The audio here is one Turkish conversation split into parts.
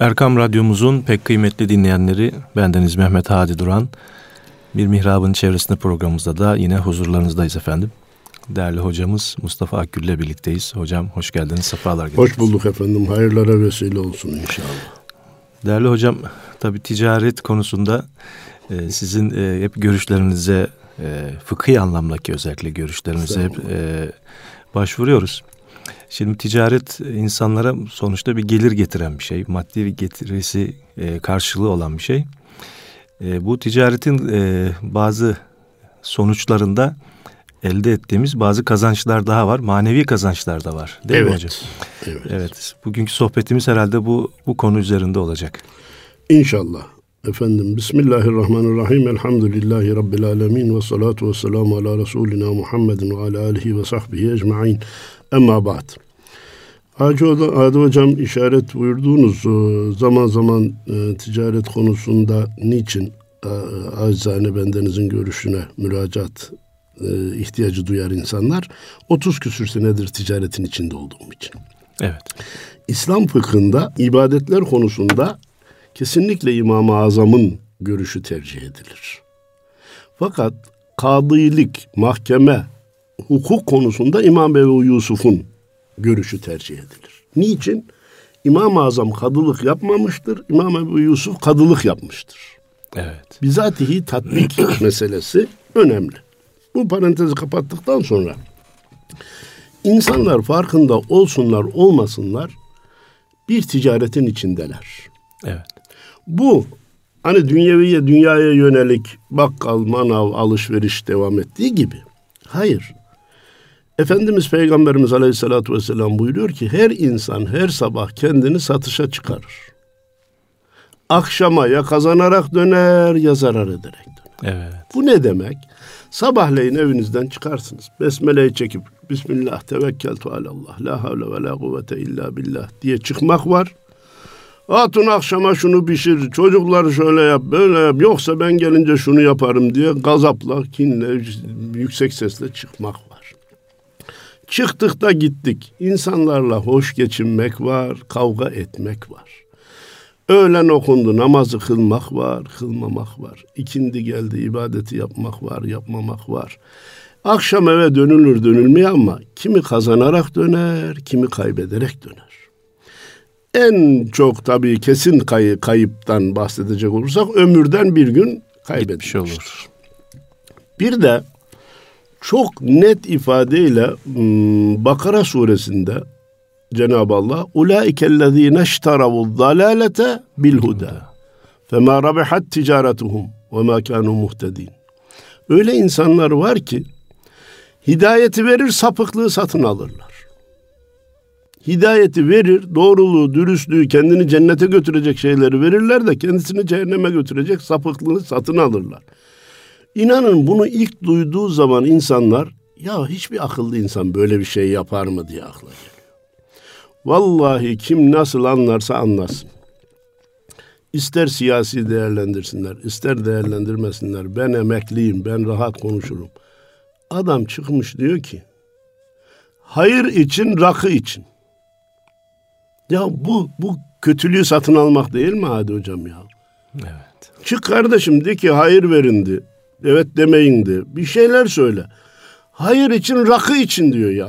Erkam Radyomuzun pek kıymetli dinleyenleri, bendeniz Mehmet Hadi Duran. Bir Mihrab'ın çevresinde programımızda da yine huzurlarınızdayız efendim. Değerli hocamız Mustafa Akgül ile birlikteyiz. Hocam hoş geldiniz, sefalar getirdiniz. Hoş bulduk efendim, hayırlara vesile olsun inşallah. Değerli hocam, tabi ticaret konusunda e, sizin e, hep görüşlerinize, e, fıkhi anlamdaki özellikle görüşlerinize hep başvuruyoruz. Şimdi ticaret insanlara sonuçta bir gelir getiren bir şey. Maddi bir getirisi e, karşılığı olan bir şey. E, bu ticaretin e, bazı sonuçlarında elde ettiğimiz bazı kazançlar daha var. Manevi kazançlar da var. Değil evet. mi hocam? Evet. Evet. Bugünkü sohbetimiz herhalde bu bu konu üzerinde olacak. İnşallah. Efendim Bismillahirrahmanirrahim. Elhamdülillahi Rabbil alemin. Ve salatu ve selamu ala Resulina Muhammedin ve ala alihi ve sahbihi ecma'in. Emma ba'd. Hacı Adi Hocam işaret buyurduğunuz e, zaman zaman e, ticaret konusunda niçin e, acizane bendenizin görüşüne müracaat e, ihtiyacı duyar insanlar 30 küsür senedir ticaretin içinde olduğum için. Evet. İslam fıkhında ibadetler konusunda kesinlikle İmam-ı Azam'ın görüşü tercih edilir. Fakat kadıilik, mahkeme, hukuk konusunda İmam Ebu Yusuf'un görüşü tercih edilir. Niçin? İmam-ı Azam kadılık yapmamıştır, İmam Ebu Yusuf kadılık yapmıştır. Evet. Bizatihi tatbik meselesi önemli. Bu parantezi kapattıktan sonra insanlar farkında olsunlar olmasınlar bir ticaretin içindeler. Evet. Bu hani dünyeviye dünyaya yönelik bakkal, manav, alışveriş devam ettiği gibi. Hayır. Efendimiz Peygamberimiz Aleyhisselatü Vesselam buyuruyor ki her insan her sabah kendini satışa çıkarır. Akşama ya kazanarak döner ya zarar ederek döner. Evet. Bu ne demek? Sabahleyin evinizden çıkarsınız. Besmele'yi çekip Bismillah tevekkeltu alallah la havle ve la kuvvete illa billah diye çıkmak var. Hatun akşama şunu pişir, çocuklar şöyle yap, böyle yap, yoksa ben gelince şunu yaparım diye gazapla, kinle, yüksek sesle çıkmak var. Çıktık da gittik. İnsanlarla hoş geçinmek var, kavga etmek var. Öğlen okundu, namazı kılmak var, kılmamak var. İkindi geldi, ibadeti yapmak var, yapmamak var. Akşam eve dönülür dönülmüyor ama kimi kazanarak döner, kimi kaybederek döner. En çok tabii kesin kay kayıptan bahsedecek olursak ömürden bir gün kaybetmiş olur. Bir de çok net ifadeyle hmm, Bakara suresinde Cenab-ı Allah ulaikellezine iştaravu dalalete bil huda fema rabihat ticaretuhum ve ma kanu muhtedin. Öyle insanlar var ki hidayeti verir sapıklığı satın alırlar. Hidayeti verir, doğruluğu, dürüstlüğü, kendini cennete götürecek şeyleri verirler de kendisini cehenneme götürecek sapıklığı satın alırlar. İnanın bunu ilk duyduğu zaman insanlar ya hiçbir akıllı insan böyle bir şey yapar mı diye akla geliyor. Vallahi kim nasıl anlarsa anlasın. İster siyasi değerlendirsinler, ister değerlendirmesinler. Ben emekliyim, ben rahat konuşurum. Adam çıkmış diyor ki, hayır için, rakı için. Ya bu, bu kötülüğü satın almak değil mi Hadi hocam ya? Evet. Çık kardeşim de ki hayır verindi. Evet demeyin de. Bir şeyler söyle. Hayır için, rakı için diyor ya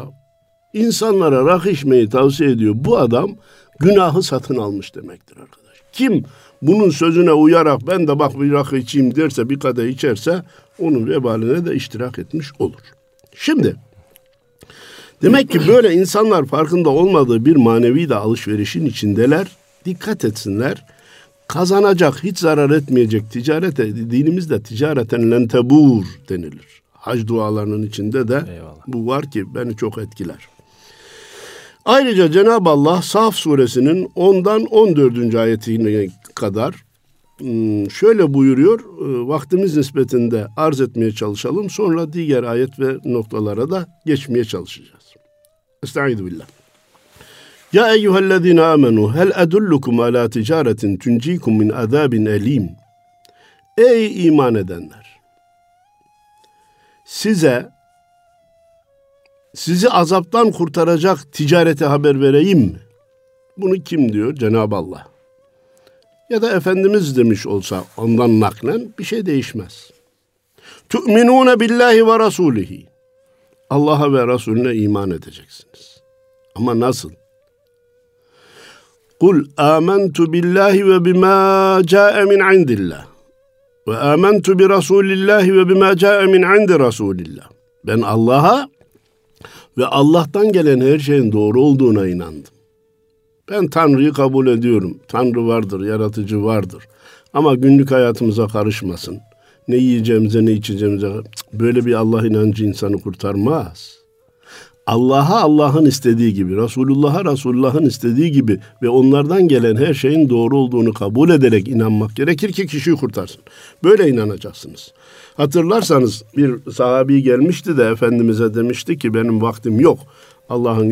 insanlara rakı içmeyi tavsiye ediyor. Bu adam günahı satın almış demektir arkadaş. Kim bunun sözüne uyarak ben de bak bir rakı içeyim derse bir kadeh içerse onun vebaline de iştirak etmiş olur. Şimdi demek ki böyle insanlar farkında olmadığı bir manevi de alışverişin içindeler. Dikkat etsinler. Kazanacak, hiç zarar etmeyecek ticarete, dinimizde ticareten lentebur denilir. Hac dualarının içinde de Eyvallah. bu var ki beni çok etkiler. Ayrıca Cenab-ı Allah Saf suresinin 10'dan 14. ayetine kadar hmm, şöyle buyuruyor. E, vaktimiz nispetinde arz etmeye çalışalım. Sonra diğer ayet ve noktalara da geçmeye çalışacağız. Estaizu billah. Ya eyyühellezine amenu hel edullukum ala ticaretin tuncikum min azabin elim. Ey iman edenler! Size sizi azaptan kurtaracak ticarete haber vereyim mi? Bunu kim diyor? Cenab-ı Allah. ya da Efendimiz demiş olsa ondan naklen bir şey değişmez. Tu'minune billahi ve rasulihi. Allah'a ve Resulüne iman edeceksiniz. Ama nasıl? Kul amentu billahi ve bima ca'e min indillah. Ve amentu bi rasulillahi ve bima ca'e min indi rasulillah. Ben Allah'a ve Allah'tan gelen her şeyin doğru olduğuna inandım. Ben Tanrı'yı kabul ediyorum. Tanrı vardır, yaratıcı vardır. Ama günlük hayatımıza karışmasın. Ne yiyeceğimize ne içeceğimize böyle bir Allah inancı insanı kurtarmaz. Allah'a Allah'ın istediği gibi, Resulullah'a Resulullah'ın istediği gibi ve onlardan gelen her şeyin doğru olduğunu kabul ederek inanmak gerekir ki kişiyi kurtarsın. Böyle inanacaksınız. Hatırlarsanız bir sahabi gelmişti de Efendimiz'e demişti ki benim vaktim yok. Allah'ın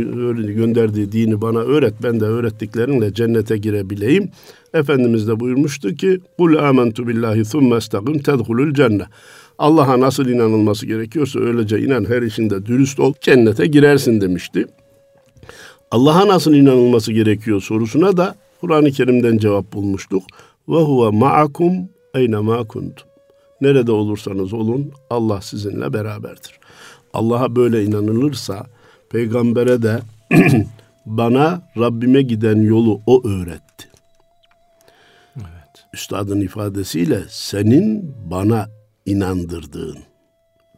gönderdiği dini bana öğret. Ben de öğrettiklerinle cennete girebileyim. Efendimiz de buyurmuştu ki Kul amentu billahi thumme estagim tedhulul cennet. Allah'a nasıl inanılması gerekiyorsa öylece inan her işinde dürüst ol cennete girersin demişti. Allah'a nasıl inanılması gerekiyor sorusuna da Kur'an-ı Kerim'den cevap bulmuştuk. Ve huve ma'akum eyne ma kuntum. Nerede olursanız olun Allah sizinle beraberdir. Allah'a böyle inanılırsa peygambere de bana Rabbime giden yolu o öğretti. Evet. Üstadın ifadesiyle senin bana inandırdığın,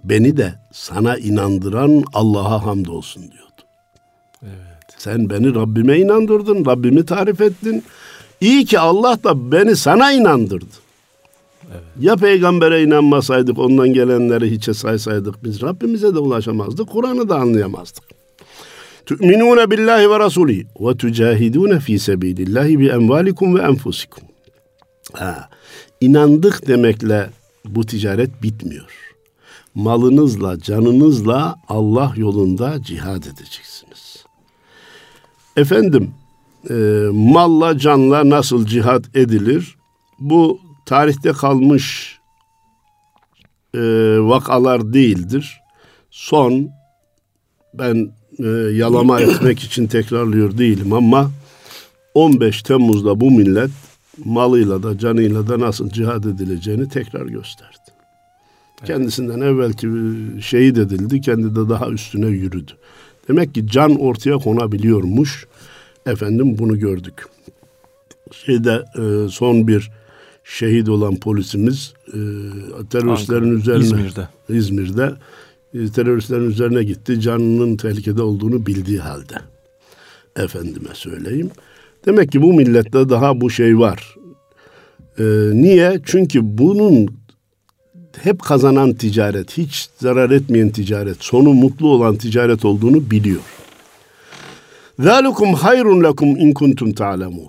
beni de sana inandıran Allah'a hamdolsun diyordu. Evet. Sen beni Rabbime inandırdın, Rabbimi tarif ettin. İyi ki Allah da beni sana inandırdı. Evet. Ya peygambere inanmasaydık, ondan gelenleri hiçe saysaydık biz Rabbimize de ulaşamazdık, Kur'an'ı da anlayamazdık. Tu'minune billahi ve rasuli ve tucahidune fi sebilillahi bi envalikum ve enfusikum. Ha, inandık demekle bu ticaret bitmiyor. Malınızla, canınızla Allah yolunda cihad edeceksiniz. Efendim, e, malla, canla nasıl cihad edilir? Bu tarihte kalmış e, vakalar değildir. Son, ben e, yalama etmek için tekrarlıyor değilim ama 15 Temmuz'da bu millet malıyla da canıyla da nasıl cihad edileceğini tekrar gösterdi. Evet. Kendisinden evvelki şehit edildi, kendi de daha üstüne yürüdü. Demek ki can ortaya konabiliyormuş. Efendim bunu gördük. Şeyde e, son bir şehit olan polisimiz e, teröristlerin Ankara, üzerine İzmir'de İzmir'de e, teröristlerin üzerine gitti. Canının tehlikede olduğunu bildiği halde. Efendime söyleyeyim. Demek ki bu millette daha bu şey var. Ee, niye? Çünkü bunun hep kazanan ticaret, hiç zarar etmeyen ticaret, sonu mutlu olan ticaret olduğunu biliyor. Zalikum hayrun lekum in kuntum ta'lemun.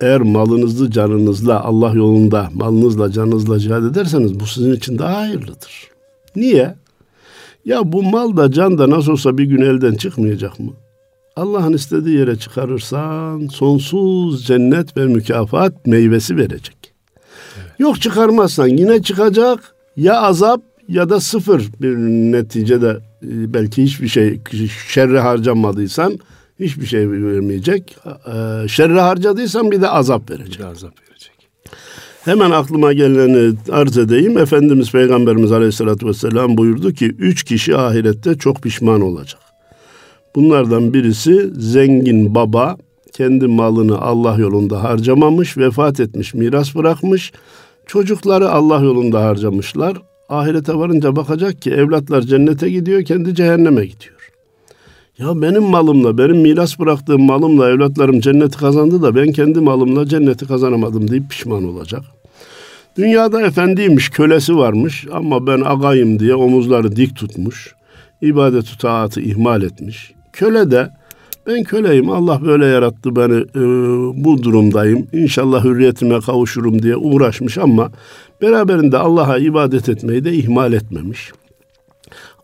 Eğer malınızı canınızla Allah yolunda malınızla canınızla cihad ederseniz bu sizin için daha hayırlıdır. Niye? Ya bu mal da can da nasıl olsa bir gün elden çıkmayacak mı? Allah'ın istediği yere çıkarırsan sonsuz cennet ve mükafat meyvesi verecek. Evet. Yok çıkarmazsan yine çıkacak ya azap ya da sıfır bir neticede e, belki hiçbir şey şerre harcamadıysan hiçbir şey vermeyecek. E, şerre harcadıysan bir de azap verecek. Bir de azap verecek. Hemen aklıma geleni arz edeyim. Efendimiz Peygamberimiz Aleyhisselatü Vesselam buyurdu ki üç kişi ahirette çok pişman olacak. Bunlardan birisi zengin baba kendi malını Allah yolunda harcamamış, vefat etmiş, miras bırakmış. Çocukları Allah yolunda harcamışlar. Ahirete varınca bakacak ki evlatlar cennete gidiyor, kendi cehenneme gidiyor. Ya benim malımla, benim miras bıraktığım malımla evlatlarım cenneti kazandı da ben kendi malımla cenneti kazanamadım deyip pişman olacak. Dünyada efendiymiş, kölesi varmış ama ben agayım diye omuzları dik tutmuş. ibadet taatı ihmal etmiş. Köle de ben köleyim Allah böyle yarattı beni e, bu durumdayım İnşallah hürriyetime kavuşurum diye uğraşmış ama beraberinde Allah'a ibadet etmeyi de ihmal etmemiş.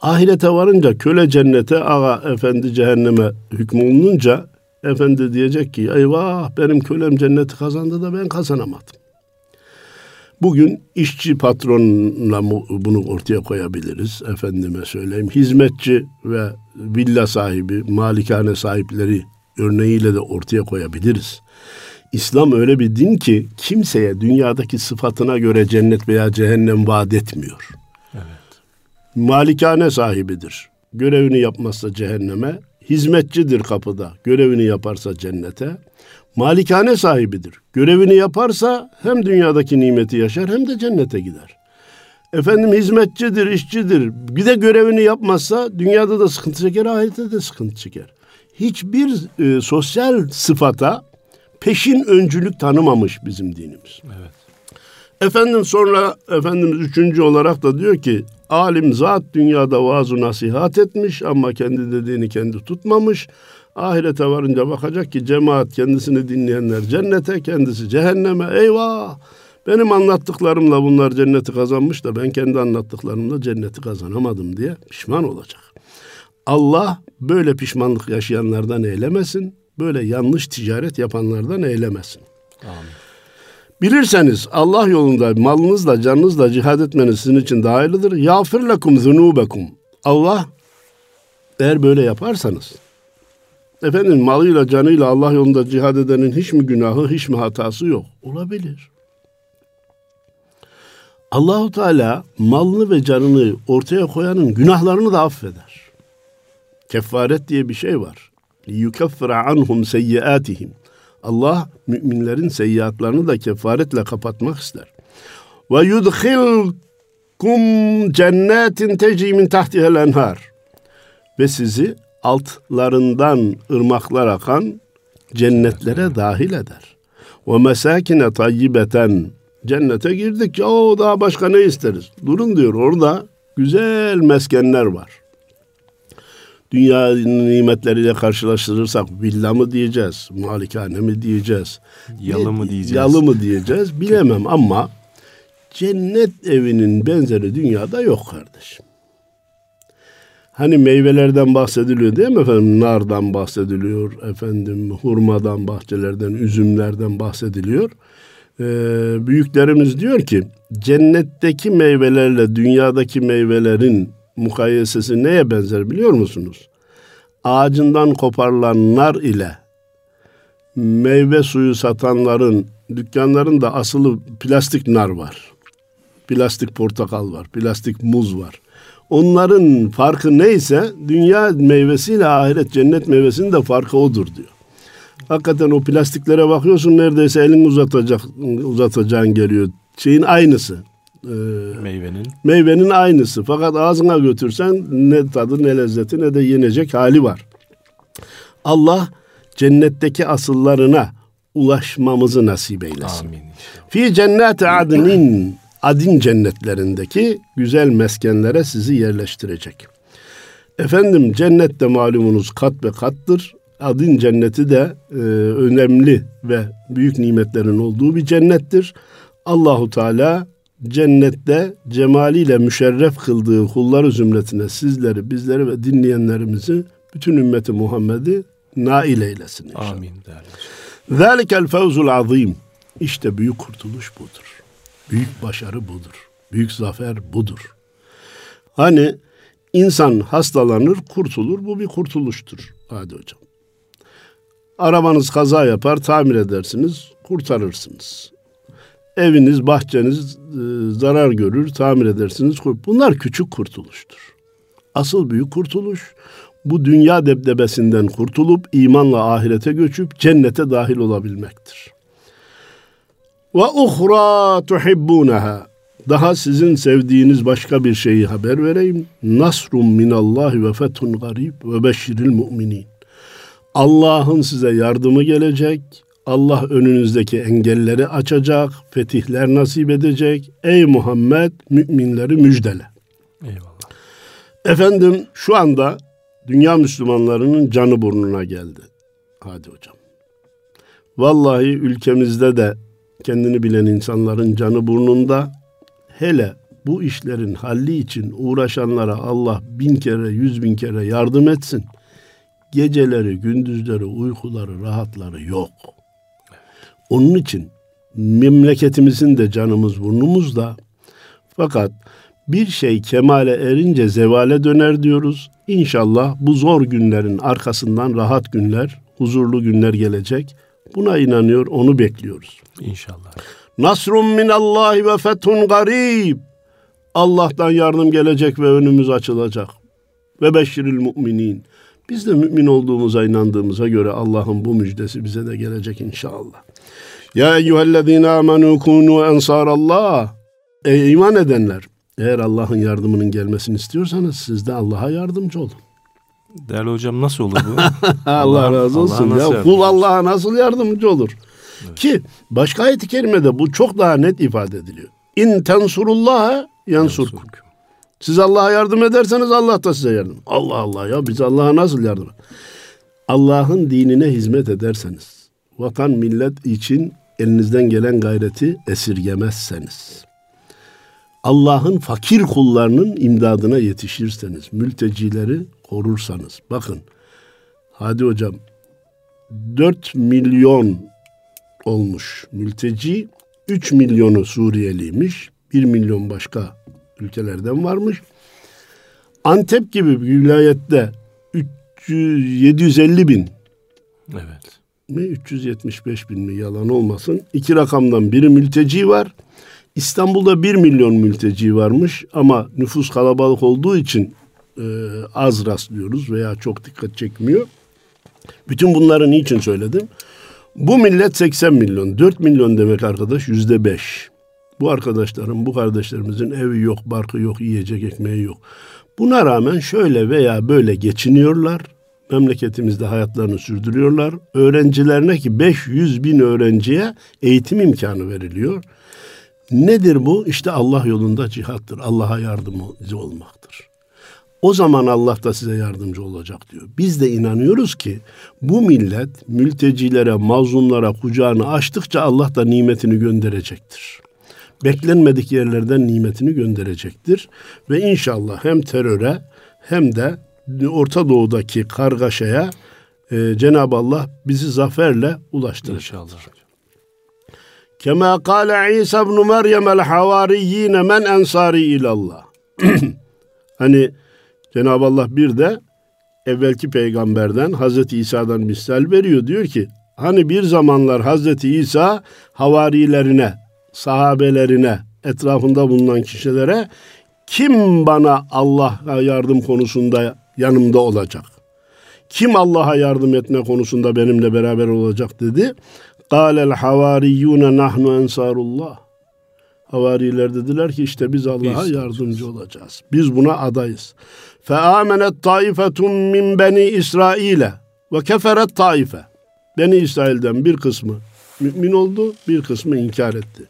Ahirete varınca köle cennete ağa efendi cehenneme hükmolununca efendi diyecek ki eyvah benim kölem cenneti kazandı da ben kazanamadım. Bugün işçi patronla bunu ortaya koyabiliriz. Efendime söyleyeyim. Hizmetçi ve villa sahibi, malikane sahipleri örneğiyle de ortaya koyabiliriz. İslam öyle bir din ki kimseye dünyadaki sıfatına göre cennet veya cehennem vaat etmiyor. Evet. Malikane sahibidir. Görevini yapmazsa cehenneme, hizmetçidir kapıda. Görevini yaparsa cennete. Malikane sahibidir. Görevini yaparsa hem dünyadaki nimeti yaşar hem de cennete gider. Efendim hizmetçidir, işçidir. Bir de görevini yapmazsa dünyada da sıkıntı çeker, ahirette de sıkıntı çeker. Hiçbir e, sosyal sıfata peşin öncülük tanımamış bizim dinimiz. Evet. Efendim sonra Efendimiz üçüncü olarak da diyor ki alim zat dünyada vaaz nasihat etmiş ama kendi dediğini kendi tutmamış. Ahirete varınca bakacak ki cemaat kendisini dinleyenler cennete kendisi cehenneme eyvah benim anlattıklarımla bunlar cenneti kazanmış da ben kendi anlattıklarımla cenneti kazanamadım diye pişman olacak. Allah böyle pişmanlık yaşayanlardan eylemesin. Böyle yanlış ticaret yapanlardan eylemesin. Amin. Bilirseniz Allah yolunda malınızla canınızla cihad etmeniz sizin için daha hayırlıdır. Yağfir lekum zunubekum. Allah eğer böyle yaparsanız efendim malıyla canıyla Allah yolunda cihad edenin hiç mi günahı hiç mi hatası yok? Olabilir. Allahu Teala malını ve canını ortaya koyanın günahlarını da affeder. Kefaret diye bir şey var. Yukaffira anhum seyyiatihim. Allah müminlerin seyyiatlarını da kefaretle kapatmak ister. Ve yudkhilkum cennetin tecri min tahtihel enhar. Ve sizi altlarından ırmaklar akan cennetlere dahil eder. Ve mesakine tayyibeten Cennete girdik ya o daha başka ne isteriz? Durun diyor orada güzel meskenler var. Dünya nimetleriyle karşılaştırırsak villa mı diyeceğiz, malikane mi diyeceğiz, yalı mı diyeceğiz, yalı mı diyeceğiz bilemem ama cennet evinin benzeri dünyada yok kardeşim. Hani meyvelerden bahsediliyor değil mi efendim? Nardan bahsediliyor, efendim hurmadan, bahçelerden, üzümlerden bahsediliyor e, büyüklerimiz diyor ki cennetteki meyvelerle dünyadaki meyvelerin mukayesesi neye benzer biliyor musunuz? Ağacından koparılan nar ile meyve suyu satanların dükkanlarında asılı plastik nar var. Plastik portakal var, plastik muz var. Onların farkı neyse dünya meyvesiyle ahiret cennet meyvesinin de farkı odur diyor. Hakikaten o plastiklere bakıyorsun neredeyse elin uzatacak uzatacağın geliyor. Şeyin aynısı. Ee, meyvenin. Meyvenin aynısı. Fakat ağzına götürsen ne tadı ne lezzeti ne de yenecek hali var. Allah cennetteki asıllarına ulaşmamızı nasip eylesin. Amin. Fi cenneti adnin adin cennetlerindeki güzel meskenlere sizi yerleştirecek. Efendim cennette malumunuz kat ve kattır adın cenneti de e, önemli ve büyük nimetlerin olduğu bir cennettir. Allahu Teala cennette cemaliyle müşerref kıldığı kulları zümretine sizleri, bizleri ve dinleyenlerimizi bütün ümmeti Muhammed'i nail eylesin inşallah. Amin. Zalikel fevzul azim. İşte büyük kurtuluş budur. Büyük başarı budur. Büyük zafer budur. Hani insan hastalanır, kurtulur. Bu bir kurtuluştur. Hadi hocam. Arabanız kaza yapar, tamir edersiniz, kurtarırsınız. Eviniz, bahçeniz e, zarar görür, tamir edersiniz. Bunlar küçük kurtuluştur. Asıl büyük kurtuluş bu dünya debdebesinden kurtulup imanla ahirete göçüp cennete dahil olabilmektir. Ve uhra tuhibbunaha. Daha sizin sevdiğiniz başka bir şeyi haber vereyim. Nasrun minallahi ve fethun garib ve beşiril mu'minin. Allah'ın size yardımı gelecek. Allah önünüzdeki engelleri açacak, fetihler nasip edecek. Ey Muhammed müminleri müjdele. Eyvallah. Efendim şu anda dünya Müslümanlarının canı burnuna geldi. Hadi hocam. Vallahi ülkemizde de kendini bilen insanların canı burnunda. Hele bu işlerin halli için uğraşanlara Allah bin kere, yüz bin kere yardım etsin.'' Geceleri, gündüzleri, uykuları, rahatları yok. Onun için memleketimizin de canımız burnumuzda. Fakat bir şey kemale erince zevale döner diyoruz. İnşallah bu zor günlerin arkasından rahat günler, huzurlu günler gelecek. Buna inanıyor, onu bekliyoruz. İnşallah. Nasrun minallahi ve fethun garib. Allah'tan yardım gelecek ve önümüz açılacak. Ve beşiril müminin. Biz de mümin olduğumuza inandığımıza göre Allah'ın bu müjdesi bize de gelecek inşallah. Ya eyyühellezine amenu kunu ensarallah. Ey iman edenler. Eğer Allah'ın yardımının gelmesini istiyorsanız siz de Allah'a yardımcı olun. Değerli hocam nasıl olur bu? Allah, Allah razı olsun. Allah ya kul Allah'a nasıl yardımcı olur? Evet. Ki başka ayet-i kerimede bu çok daha net ifade ediliyor. İn tensurullaha yansurkum. Siz Allah'a yardım ederseniz Allah da size yardım. Allah Allah ya biz Allah'a nasıl yardım? Allah'ın dinine hizmet ederseniz, vatan millet için elinizden gelen gayreti esirgemezseniz, Allah'ın fakir kullarının imdadına yetişirseniz, mültecileri korursanız. Bakın, hadi hocam 4 milyon olmuş mülteci, 3 milyonu Suriyeliymiş, 1 milyon başka ülkelerden varmış. Antep gibi bir vilayette 300, 750 bin. Evet. Mi 375 bin mi yalan olmasın. İki rakamdan biri mülteci var. İstanbul'da 1 milyon mülteci varmış ama nüfus kalabalık olduğu için e, az rastlıyoruz veya çok dikkat çekmiyor. Bütün bunları niçin söyledim? Bu millet 80 milyon. 4 milyon demek arkadaş yüzde 5. Bu arkadaşlarım, bu kardeşlerimizin evi yok, barkı yok, yiyecek ekmeği yok. Buna rağmen şöyle veya böyle geçiniyorlar. Memleketimizde hayatlarını sürdürüyorlar. Öğrencilerine ki 500 bin öğrenciye eğitim imkanı veriliyor. Nedir bu? İşte Allah yolunda cihattır. Allah'a yardımcı olmaktır. O zaman Allah da size yardımcı olacak diyor. Biz de inanıyoruz ki bu millet mültecilere, mazlumlara kucağını açtıkça Allah da nimetini gönderecektir. Beklenmedik yerlerden nimetini gönderecektir. Ve inşallah hem teröre hem de Orta Doğu'daki kargaşaya e, Cenab-ı Allah bizi zaferle ulaştıracak. İnşallah. Kema kâle İsa ibn Meryem el havariyyine men ensari ilallah. hani Cenab-ı Allah bir de evvelki peygamberden Hazreti İsa'dan misal veriyor. Diyor ki hani bir zamanlar Hazreti İsa havarilerine, sahabelerine, etrafında bulunan kişilere kim bana Allah'a yardım konusunda yanımda olacak? Kim Allah'a yardım etme konusunda benimle beraber olacak dedi. Kâlel havariyyûne nahnu ensarullah. Havariler dediler ki işte biz Allah'a yardımcı olacağız. Biz buna adayız. Fe amenet taifetun min beni İsrail'e ve keferet taife. Beni İsrail'den bir kısmı mümin oldu, bir kısmı inkar etti.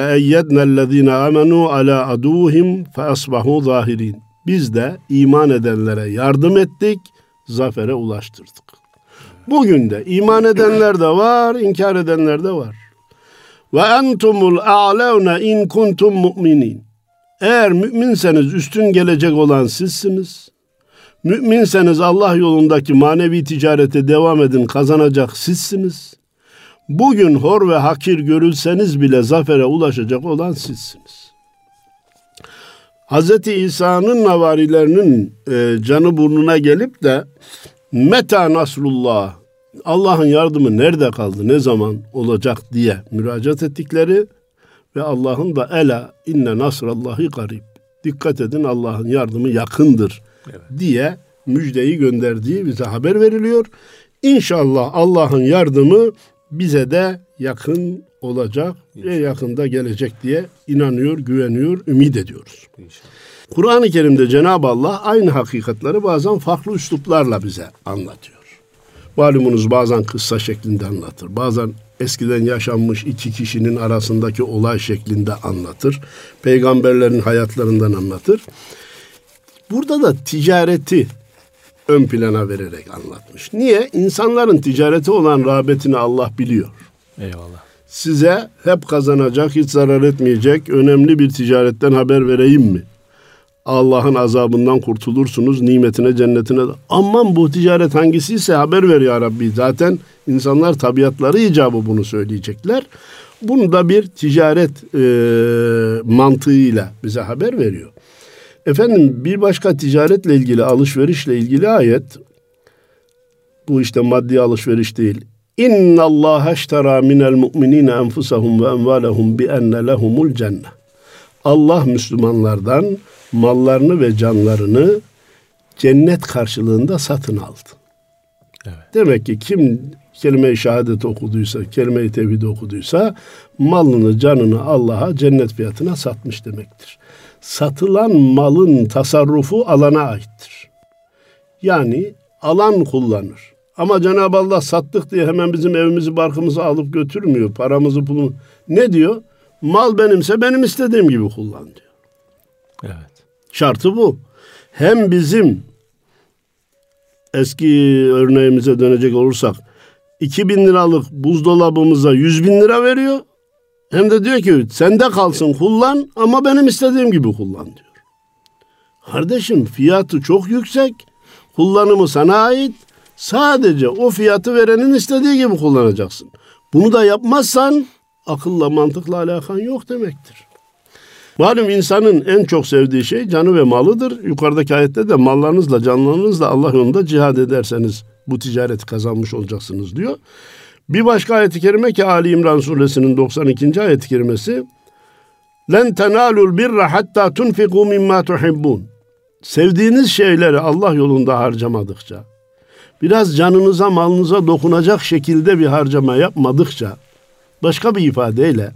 Eyyednellezine amenu ala aduhim fe asbahu zahirin. Biz de iman edenlere yardım ettik, zafere ulaştırdık. Bugün de iman edenler de var, inkar edenler de var. Ve entumul a'levne in kuntum mu'minin. Eğer müminseniz üstün gelecek olan sizsiniz. Müminseniz Allah yolundaki manevi ticarete devam edin kazanacak sizsiniz. Bugün hor ve hakir görülseniz bile zafere ulaşacak olan sizsiniz. Hz. İsa'nın navarilerinin e, canı burnuna gelip de Meta Nasrullah Allah'ın yardımı nerede kaldı, ne zaman olacak diye müracaat ettikleri ve Allah'ın da ela inne nasrallahi garib. Dikkat edin Allah'ın yardımı yakındır evet. diye müjdeyi gönderdiği bize haber veriliyor. İnşallah Allah'ın yardımı bize de yakın olacak ve yakında gelecek diye inanıyor, güveniyor, ümit ediyoruz. Kur'an-ı Kerim'de Cenab-ı Allah aynı hakikatleri bazen farklı üsluplarla bize anlatıyor. Malumunuz bazen kıssa şeklinde anlatır. Bazen eskiden yaşanmış iki kişinin arasındaki olay şeklinde anlatır. Peygamberlerin hayatlarından anlatır. Burada da ticareti ön plana vererek anlatmış. Niye? İnsanların ticareti olan rağbetini Allah biliyor. Eyvallah. Size hep kazanacak, hiç zarar etmeyecek önemli bir ticaretten haber vereyim mi? Allah'ın azabından kurtulursunuz, nimetine, cennetine. Aman bu ticaret hangisiyse haber ver ya Rabbi. Zaten insanlar tabiatları icabı bunu söyleyecekler. Bunu da bir ticaret e, mantığıyla bize haber veriyor. Efendim bir başka ticaretle ilgili, alışverişle ilgili ayet, bu işte maddi alışveriş değil, İnna Allah eştera minel mu'minine enfusahum ve envalahum bi enne lehumul cennet. Allah Müslümanlardan mallarını ve canlarını cennet karşılığında satın aldı. Evet. Demek ki kim kelime-i şehadet okuduysa, kelime-i tevhid okuduysa malını, canını Allah'a cennet fiyatına satmış demektir. Satılan malın tasarrufu alana aittir. Yani alan kullanır. Ama Cenab-ı Allah sattık diye hemen bizim evimizi, barkımızı alıp götürmüyor. Paramızı, pulunu. Ne diyor? Mal benimse benim istediğim gibi kullan diyor. Evet. Şartı bu. Hem bizim eski örneğimize dönecek olursak 2000 liralık buzdolabımıza 100 bin lira veriyor. Hem de diyor ki sende kalsın kullan ama benim istediğim gibi kullan diyor. Kardeşim fiyatı çok yüksek. Kullanımı sana ait. Sadece o fiyatı verenin istediği gibi kullanacaksın. Bunu da yapmazsan akılla mantıkla alakan yok demektir. Malum insanın en çok sevdiği şey canı ve malıdır. Yukarıdaki ayette de mallarınızla canlarınızla Allah yolunda cihad ederseniz bu ticareti kazanmış olacaksınız diyor. Bir başka ayet-i kerime ki Ali İmran suresinin 92. ayet-i kerimesi Len tenalul birra hatta tunfiku mimma tuhibbun. Sevdiğiniz şeyleri Allah yolunda harcamadıkça, biraz canınıza malınıza dokunacak şekilde bir harcama yapmadıkça, başka bir ifadeyle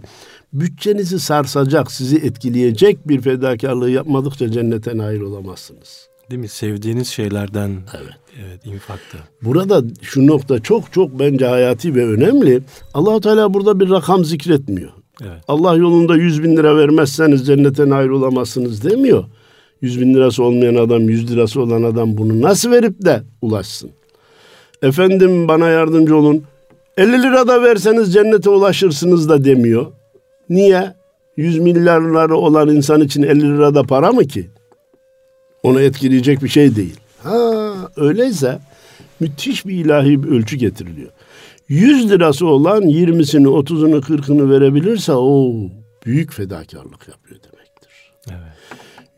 bütçenizi sarsacak, sizi etkileyecek bir fedakarlığı yapmadıkça cennete nail olamazsınız. Değil mi? Sevdiğiniz şeylerden evet. Evet, infakta. Burada şu nokta çok çok bence hayati ve önemli. Allahu Teala burada bir rakam zikretmiyor. Evet. Allah yolunda yüz bin lira vermezseniz cennete nail olamazsınız demiyor. Yüz bin lirası olmayan adam, yüz lirası olan adam bunu nasıl verip de ulaşsın? Efendim bana yardımcı olun. 50 lira da verseniz cennete ulaşırsınız da demiyor. Niye? Yüz milyarları olan insan için 50 lira da para mı ki? Onu etkileyecek bir şey değil. Ha öyleyse müthiş bir ilahi bir ölçü getiriliyor. 100 lirası olan 20'sini, 30'unu, 40'ını verebilirse o büyük fedakarlık yapıyor demektir. Evet.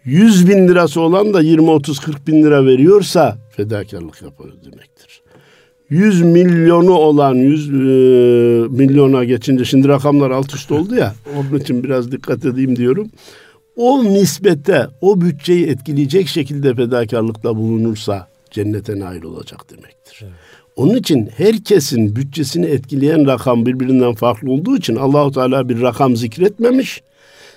100 bin lirası olan da 20, 30, 40 bin lira veriyorsa fedakarlık yapıyor demektir. 100 milyonu olan 100 e, milyona geçince şimdi rakamlar alt üst oldu ya onun için biraz dikkat edeyim diyorum. O nispette o bütçeyi etkileyecek şekilde fedakarlıkta bulunursa cennete nail olacak demektir. Evet. Onun için herkesin bütçesini etkileyen rakam birbirinden farklı olduğu için Allahu Teala bir rakam zikretmemiş.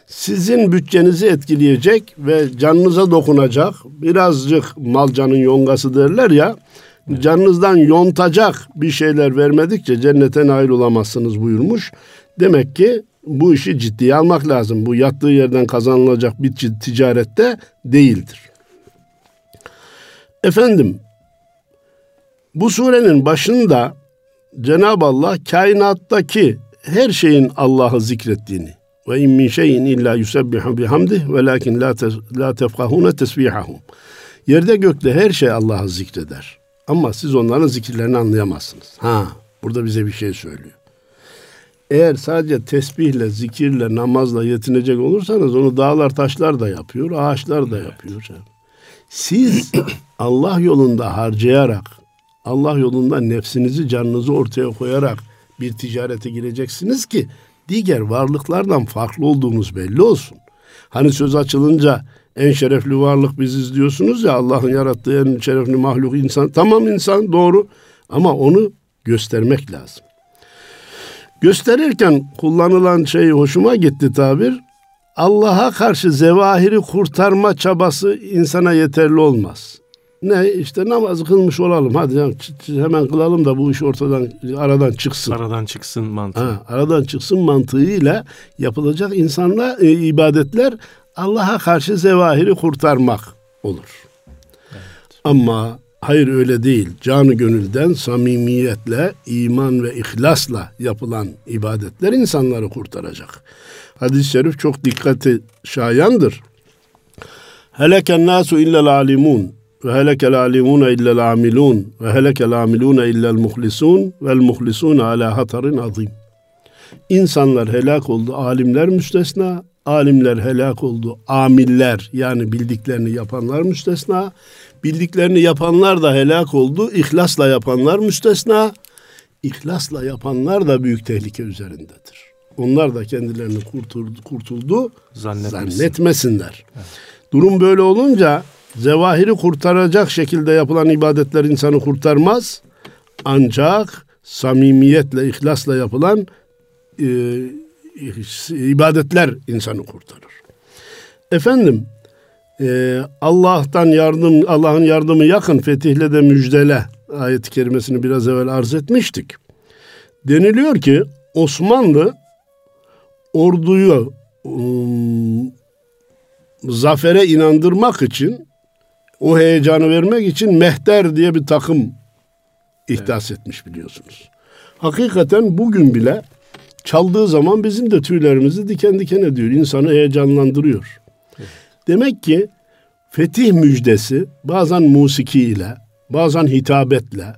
Sizin bütçenizi etkileyecek ve canınıza dokunacak birazcık mal canın yongası derler ya. Evet. Canınızdan yontacak bir şeyler vermedikçe cennete nail olamazsınız buyurmuş. Demek ki bu işi ciddiye almak lazım. Bu yattığı yerden kazanılacak bir ticarette değildir. Efendim bu surenin başında Cenab-ı Allah kainattaki her şeyin Allah'ı zikrettiğini ve in min şeyin illa yusebbihu bihamdih velakin la la tefkahune tesbihahum. Yerde gökte her şey Allah'ı zikreder. Ama siz onların zikirlerini anlayamazsınız. Ha, burada bize bir şey söylüyor. Eğer sadece tesbihle, zikirle, namazla yetinecek olursanız onu dağlar, taşlar da yapıyor, ağaçlar da yapıyor. Siz Allah yolunda harcayarak, Allah yolunda nefsinizi, canınızı ortaya koyarak bir ticarete gireceksiniz ki diğer varlıklardan farklı olduğunuz belli olsun. Hani söz açılınca en şerefli varlık biziz diyorsunuz ya Allah'ın yarattığı en şerefli mahluk insan. Tamam insan doğru ama onu göstermek lazım. Gösterirken kullanılan şey hoşuma gitti tabir. Allah'a karşı zevahiri kurtarma çabası insana yeterli olmaz. Ne işte namaz kılmış olalım hadi ya, hemen kılalım da bu iş ortadan aradan çıksın. Aradan çıksın mantığı. Ha, aradan çıksın mantığıyla yapılacak insanla e, ibadetler Allah'a karşı zevahiri kurtarmak olur. Evet. Ama hayır öyle değil. Canı gönülden samimiyetle, iman ve ihlasla yapılan ibadetler insanları kurtaracak. Hadis-i şerif çok dikkati şayandır. Heleken nasu illel alimun ve helekel alimune illel amilun ve helekel amilune illel muhlisun vel muhlisun ala hatarin azim. İnsanlar helak oldu, alimler müstesna, alimler helak oldu, amiller yani bildiklerini yapanlar müstesna, bildiklerini yapanlar da helak oldu, ihlasla yapanlar müstesna. ihlasla yapanlar da büyük tehlike üzerindedir. Onlar da kendilerini kurtuldu, kurtuldu zannetmesinler. Evet. Durum böyle olunca zevahiri kurtaracak şekilde yapılan ibadetler insanı kurtarmaz. Ancak samimiyetle, ihlasla yapılan e, ibadetler insanı kurtarır. Efendim, e, Allah'tan yardım, Allah'ın yardımı yakın, fetihle de müjdele ayet-i kerimesini biraz evvel arz etmiştik. Deniliyor ki Osmanlı orduyu um, zafere inandırmak için o heyecanı vermek için Mehter diye bir takım ihdas evet. etmiş biliyorsunuz. Hakikaten bugün bile çaldığı zaman bizim de tüylerimizi diken diken ediyor. İnsanı heyecanlandırıyor. Demek ki fetih müjdesi bazen musiki ile, bazen hitabetle,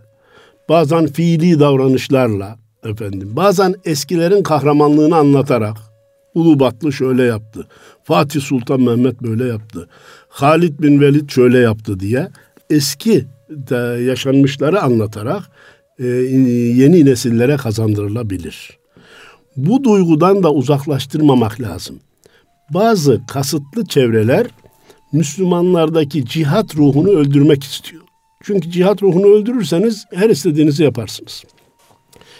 bazen fiili davranışlarla, efendim, bazen eskilerin kahramanlığını anlatarak, Ulubatlı şöyle yaptı, Fatih Sultan Mehmet böyle yaptı, Halid bin Velid şöyle yaptı diye eski de yaşanmışları anlatarak e, yeni nesillere kazandırılabilir. Bu duygudan da uzaklaştırmamak lazım. Bazı kasıtlı çevreler Müslümanlardaki cihat ruhunu öldürmek istiyor. Çünkü cihat ruhunu öldürürseniz her istediğinizi yaparsınız.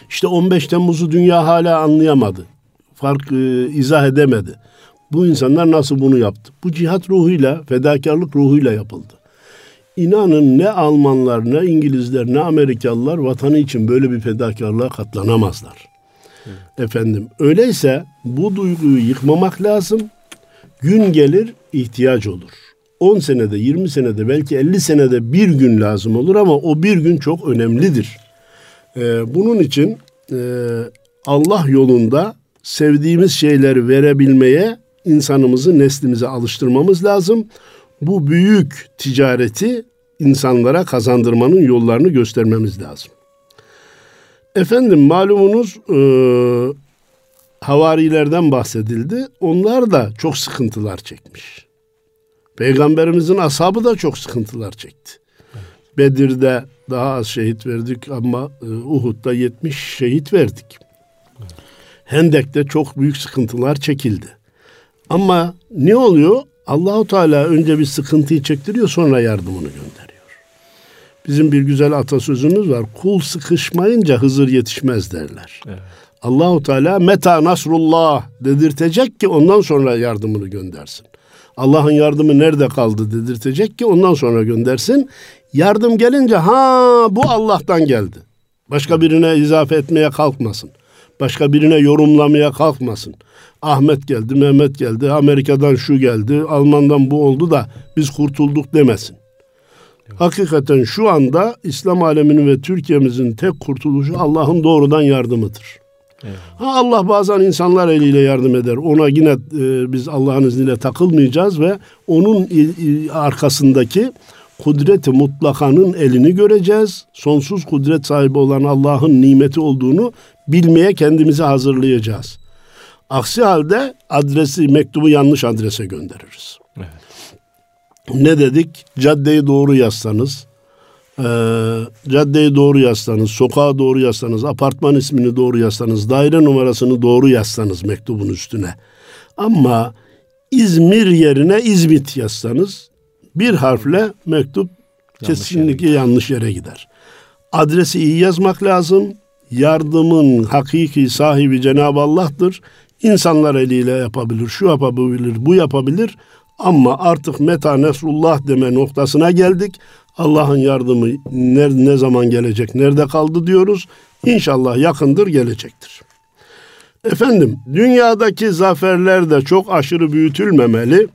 İşte 15 Temmuz'u dünya hala anlayamadı. Fark e, izah edemedi. Bu insanlar nasıl bunu yaptı? Bu cihat ruhuyla, fedakarlık ruhuyla yapıldı. İnanın ne Almanlar, ne İngilizler, ne Amerikalılar vatanı için böyle bir fedakarlığa katlanamazlar. Evet. Efendim, öyleyse bu duyguyu yıkmamak lazım. Gün gelir, ihtiyaç olur. 10 senede, 20 senede, belki 50 senede bir gün lazım olur ama o bir gün çok önemlidir. Ee, bunun için e, Allah yolunda sevdiğimiz şeyleri verebilmeye insanımızı, neslimize alıştırmamız lazım. Bu büyük ticareti insanlara kazandırmanın yollarını göstermemiz lazım. Efendim malumunuz e, havarilerden bahsedildi. Onlar da çok sıkıntılar çekmiş. Peygamberimizin ashabı da çok sıkıntılar çekti. Bedir'de daha az şehit verdik ama e, Uhud'da 70 şehit verdik. Hendek'te çok büyük sıkıntılar çekildi. Ama ne oluyor? Allahu Teala önce bir sıkıntıyı çektiriyor sonra yardımını gönderiyor. Bizim bir güzel atasözümüz var. Kul sıkışmayınca Hızır yetişmez derler. Evet. Allahu Teala meta nasrullah dedirtecek ki ondan sonra yardımını göndersin. Allah'ın yardımı nerede kaldı dedirtecek ki ondan sonra göndersin. Yardım gelince ha bu Allah'tan geldi. Başka birine izafe etmeye kalkmasın. Başka birine yorumlamaya kalkmasın. Ahmet geldi, Mehmet geldi, Amerika'dan şu geldi, Alman'dan bu oldu da biz kurtulduk demesin. Hakikaten şu anda İslam aleminin ve Türkiye'mizin tek kurtuluşu Allah'ın doğrudan yardımıdır. Evet. Ha, Allah bazen insanlar eliyle yardım eder. Ona yine e, biz Allah'ın izniyle takılmayacağız ve onun arkasındaki kudreti mutlakanın elini göreceğiz. Sonsuz kudret sahibi olan Allah'ın nimeti olduğunu bilmeye kendimizi hazırlayacağız. Aksi halde adresi, mektubu yanlış adrese göndeririz. Evet. Ne dedik? Caddeyi doğru yazsanız, e, caddeyi doğru yazsanız, sokağa doğru yazsanız, apartman ismini doğru yazsanız, daire numarasını doğru yazsanız mektubun üstüne. Ama İzmir yerine İzmit yazsanız bir harfle mektup yanlış kesinlikle yere yanlış yere gider. Adresi iyi yazmak lazım. Yardımın hakiki sahibi Cenab-ı Allah'tır. İnsanlar eliyle yapabilir, şu yapabilir, bu yapabilir. Ama artık meta nesrullah deme noktasına geldik. Allah'ın yardımı ne, ne zaman gelecek, nerede kaldı diyoruz. İnşallah yakındır, gelecektir. Efendim, dünyadaki zaferler de çok aşırı büyütülmemeli.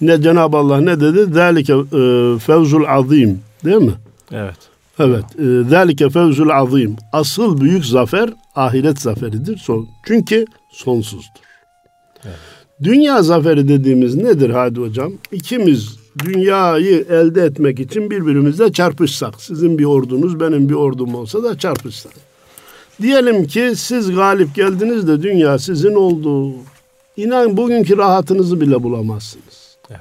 Ne Cenab-ı Allah ne dedi? Zalike e, fevzul azim, değil mi? Evet. Evet. E, zalike fevzul azim. Asıl büyük zafer ahiret zaferidir. Son, çünkü sonsuzdur. Evet. Dünya zaferi dediğimiz nedir Hadi Hocam? İkimiz dünyayı elde etmek için birbirimizle çarpışsak. Sizin bir ordunuz, benim bir ordum olsa da çarpışsak. Diyelim ki siz galip geldiniz de dünya sizin oldu. İnan bugünkü rahatınızı bile bulamazsınız. Evet.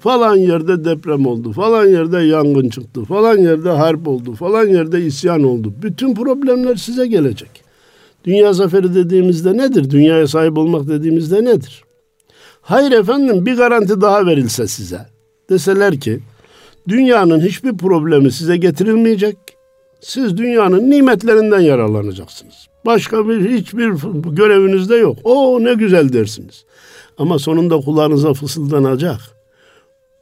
Falan yerde deprem oldu, falan yerde yangın çıktı, falan yerde harp oldu, falan yerde isyan oldu. Bütün problemler size gelecek. Dünya zaferi dediğimizde nedir? Dünyaya sahip olmak dediğimizde nedir? Hayır efendim bir garanti daha verilse size. Deseler ki dünyanın hiçbir problemi size getirilmeyecek. Siz dünyanın nimetlerinden yararlanacaksınız. Başka bir hiçbir göreviniz de yok. O ne güzel dersiniz. Ama sonunda kulağınıza fısıldanacak.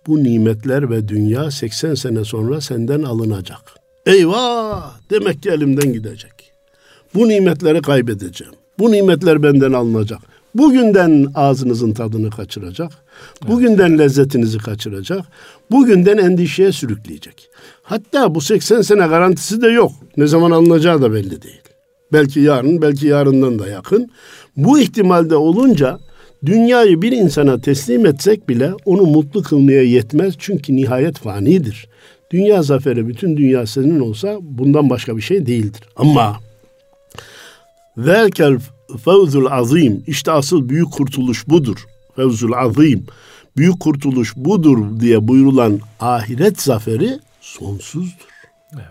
Bu nimetler ve dünya 80 sene sonra senden alınacak. Eyvah! Demek ki elimden gidecek. Bu nimetleri kaybedeceğim. Bu nimetler benden alınacak. Bugünden ağzınızın tadını kaçıracak. Bugünden lezzetinizi kaçıracak. Bugünden endişeye sürükleyecek. Hatta bu 80 sene garantisi de yok. Ne zaman alınacağı da belli değil. Belki yarın, belki yarından da yakın. Bu ihtimalde olunca dünyayı bir insana teslim etsek bile onu mutlu kılmaya yetmez. Çünkü nihayet fanidir. Dünya zaferi bütün dünya senin olsa bundan başka bir şey değildir. Ama Velkel fevzul azim. İşte asıl büyük kurtuluş budur. Fevzul azim. Büyük kurtuluş budur diye buyurulan ahiret zaferi sonsuzdur. Evet.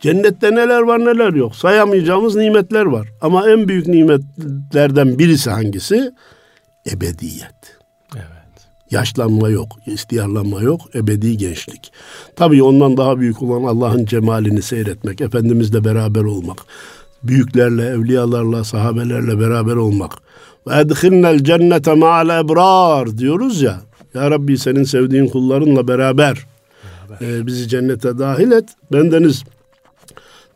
Cennette neler var neler yok. Sayamayacağımız nimetler var. Ama en büyük nimetlerden birisi hangisi? Ebediyet. Evet. Yaşlanma yok, ihtiyarlanma yok, ebedi gençlik. Tabii ondan daha büyük olan Allah'ın cemalini seyretmek, Efendimizle beraber olmak büyüklerle, evliyalarla, sahabelerle beraber olmak. Ve edhilnel cennete ma'al ebrar diyoruz ya. Ya Rabbi senin sevdiğin kullarınla beraber, beraber. E, bizi cennete dahil et. Bendeniz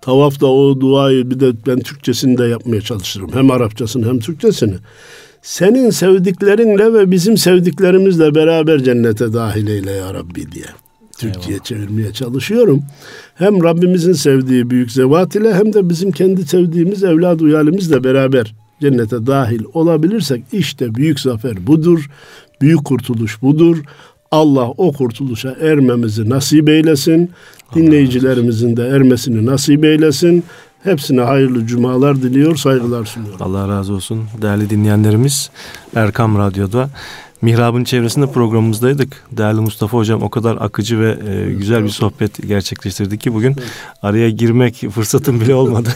tavafta o duayı bir de ben Türkçesini de yapmaya çalışırım. Hem Arapçasını hem Türkçesini. Senin sevdiklerinle ve bizim sevdiklerimizle beraber cennete dahil eyle ya Rabbi diye. Türkçe'ye çevirmeye çalışıyorum. Hem Rabbimizin sevdiği büyük zevat ile hem de bizim kendi sevdiğimiz evlad uyalimizle beraber cennete dahil olabilirsek işte büyük zafer budur. Büyük kurtuluş budur. Allah o kurtuluşa ermemizi nasip eylesin. Dinleyicilerimizin de ermesini nasip eylesin. Hepsine hayırlı cumalar diliyor, saygılar sunuyorum. Allah razı olsun. Değerli dinleyenlerimiz Erkam Radyo'da Mihrab'ın çevresinde programımızdaydık. Değerli Mustafa Hocam o kadar akıcı ve e, güzel bir sohbet gerçekleştirdik ki bugün araya girmek fırsatım bile olmadı.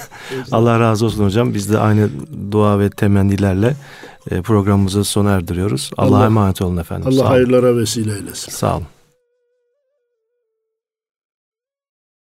Allah razı olsun hocam. Biz de aynı dua ve temennilerle e, programımızı sona erdiriyoruz. Allah'a Allah, emanet olun efendim. Allah hayırlara vesile eylesin. Sağ olun.